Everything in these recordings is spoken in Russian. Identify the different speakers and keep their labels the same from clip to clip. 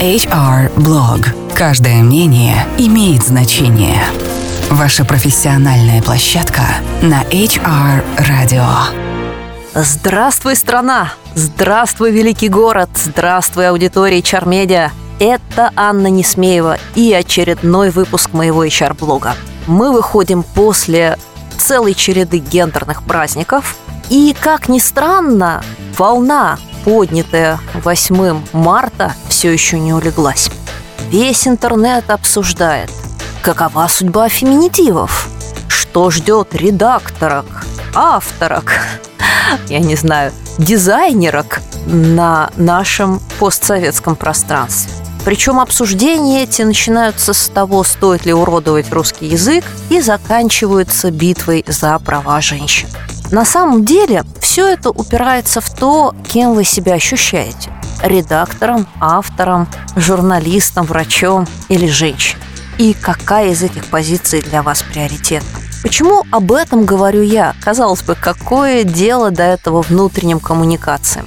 Speaker 1: HR Blog. Каждое мнение имеет значение. Ваша профессиональная площадка на HR Radio.
Speaker 2: Здравствуй, страна! Здравствуй, великий город! Здравствуй, аудитория HR-медиа! Это Анна Несмеева и очередной выпуск моего HR-блога. Мы выходим после целой череды гендерных праздников. И, как ни странно, волна, поднятая 8 марта, все еще не улеглась. Весь интернет обсуждает, какова судьба феминитивов, что ждет редакторок, авторок, я не знаю, дизайнерок на нашем постсоветском пространстве. Причем обсуждения эти начинаются с того, стоит ли уродовать русский язык, и заканчиваются битвой за права женщин. На самом деле все это упирается в то, кем вы себя ощущаете. Редактором, автором, журналистом, врачом или женщиной. И какая из этих позиций для вас приоритетна. Почему об этом говорю я? Казалось бы, какое дело до этого внутренним коммуникациям?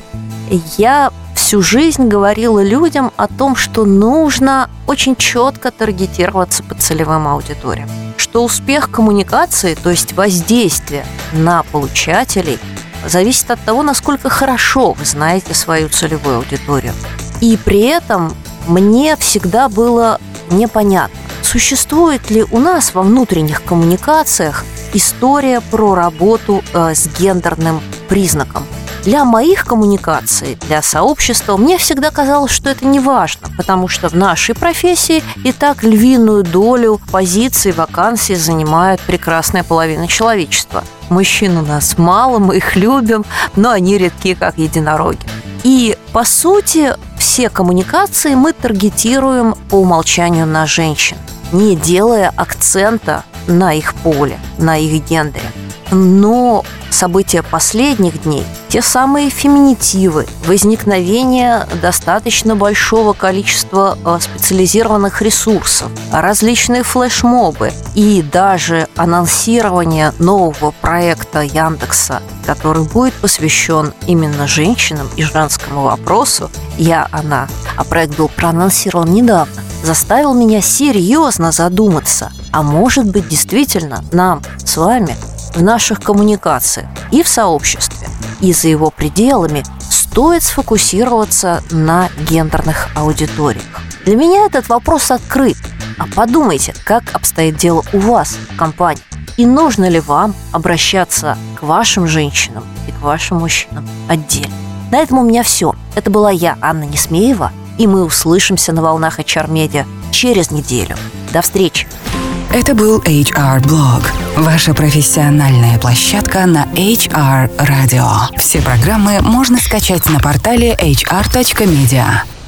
Speaker 2: Я всю жизнь говорила людям о том, что нужно очень четко таргетироваться по целевым аудиториям. Что успех коммуникации, то есть воздействие на получателей, зависит от того, насколько хорошо вы знаете свою целевую аудиторию. И при этом мне всегда было непонятно, существует ли у нас во внутренних коммуникациях история про работу э, с гендерным признаком – для моих коммуникаций, для сообщества, мне всегда казалось, что это не важно, потому что в нашей профессии и так львиную долю позиций, вакансий занимает прекрасная половина человечества. Мужчин у нас мало, мы их любим, но они редки, как единороги. И, по сути, все коммуникации мы таргетируем по умолчанию на женщин, не делая акцента на их поле, на их гендере. Но события последних дней, те самые феминитивы, возникновение достаточно большого количества э, специализированных ресурсов, различные флешмобы и даже анонсирование нового проекта Яндекса, который будет посвящен именно женщинам и женскому вопросу. «Я, она», а проект был проанонсирован недавно, заставил меня серьезно задуматься, а может быть действительно нам с вами в наших коммуникациях и в сообществе, и за его пределами стоит сфокусироваться на гендерных аудиториях. Для меня этот вопрос открыт. А подумайте, как обстоит дело у вас в компании. И нужно ли вам обращаться к вашим женщинам и к вашим мужчинам отдельно. На этом у меня все. Это была я, Анна Несмеева, и мы услышимся на волнах HR Media через неделю. До встречи!
Speaker 1: Это был HR Blog, ваша профессиональная площадка на HR Radio. Все программы можно скачать на портале hr.media.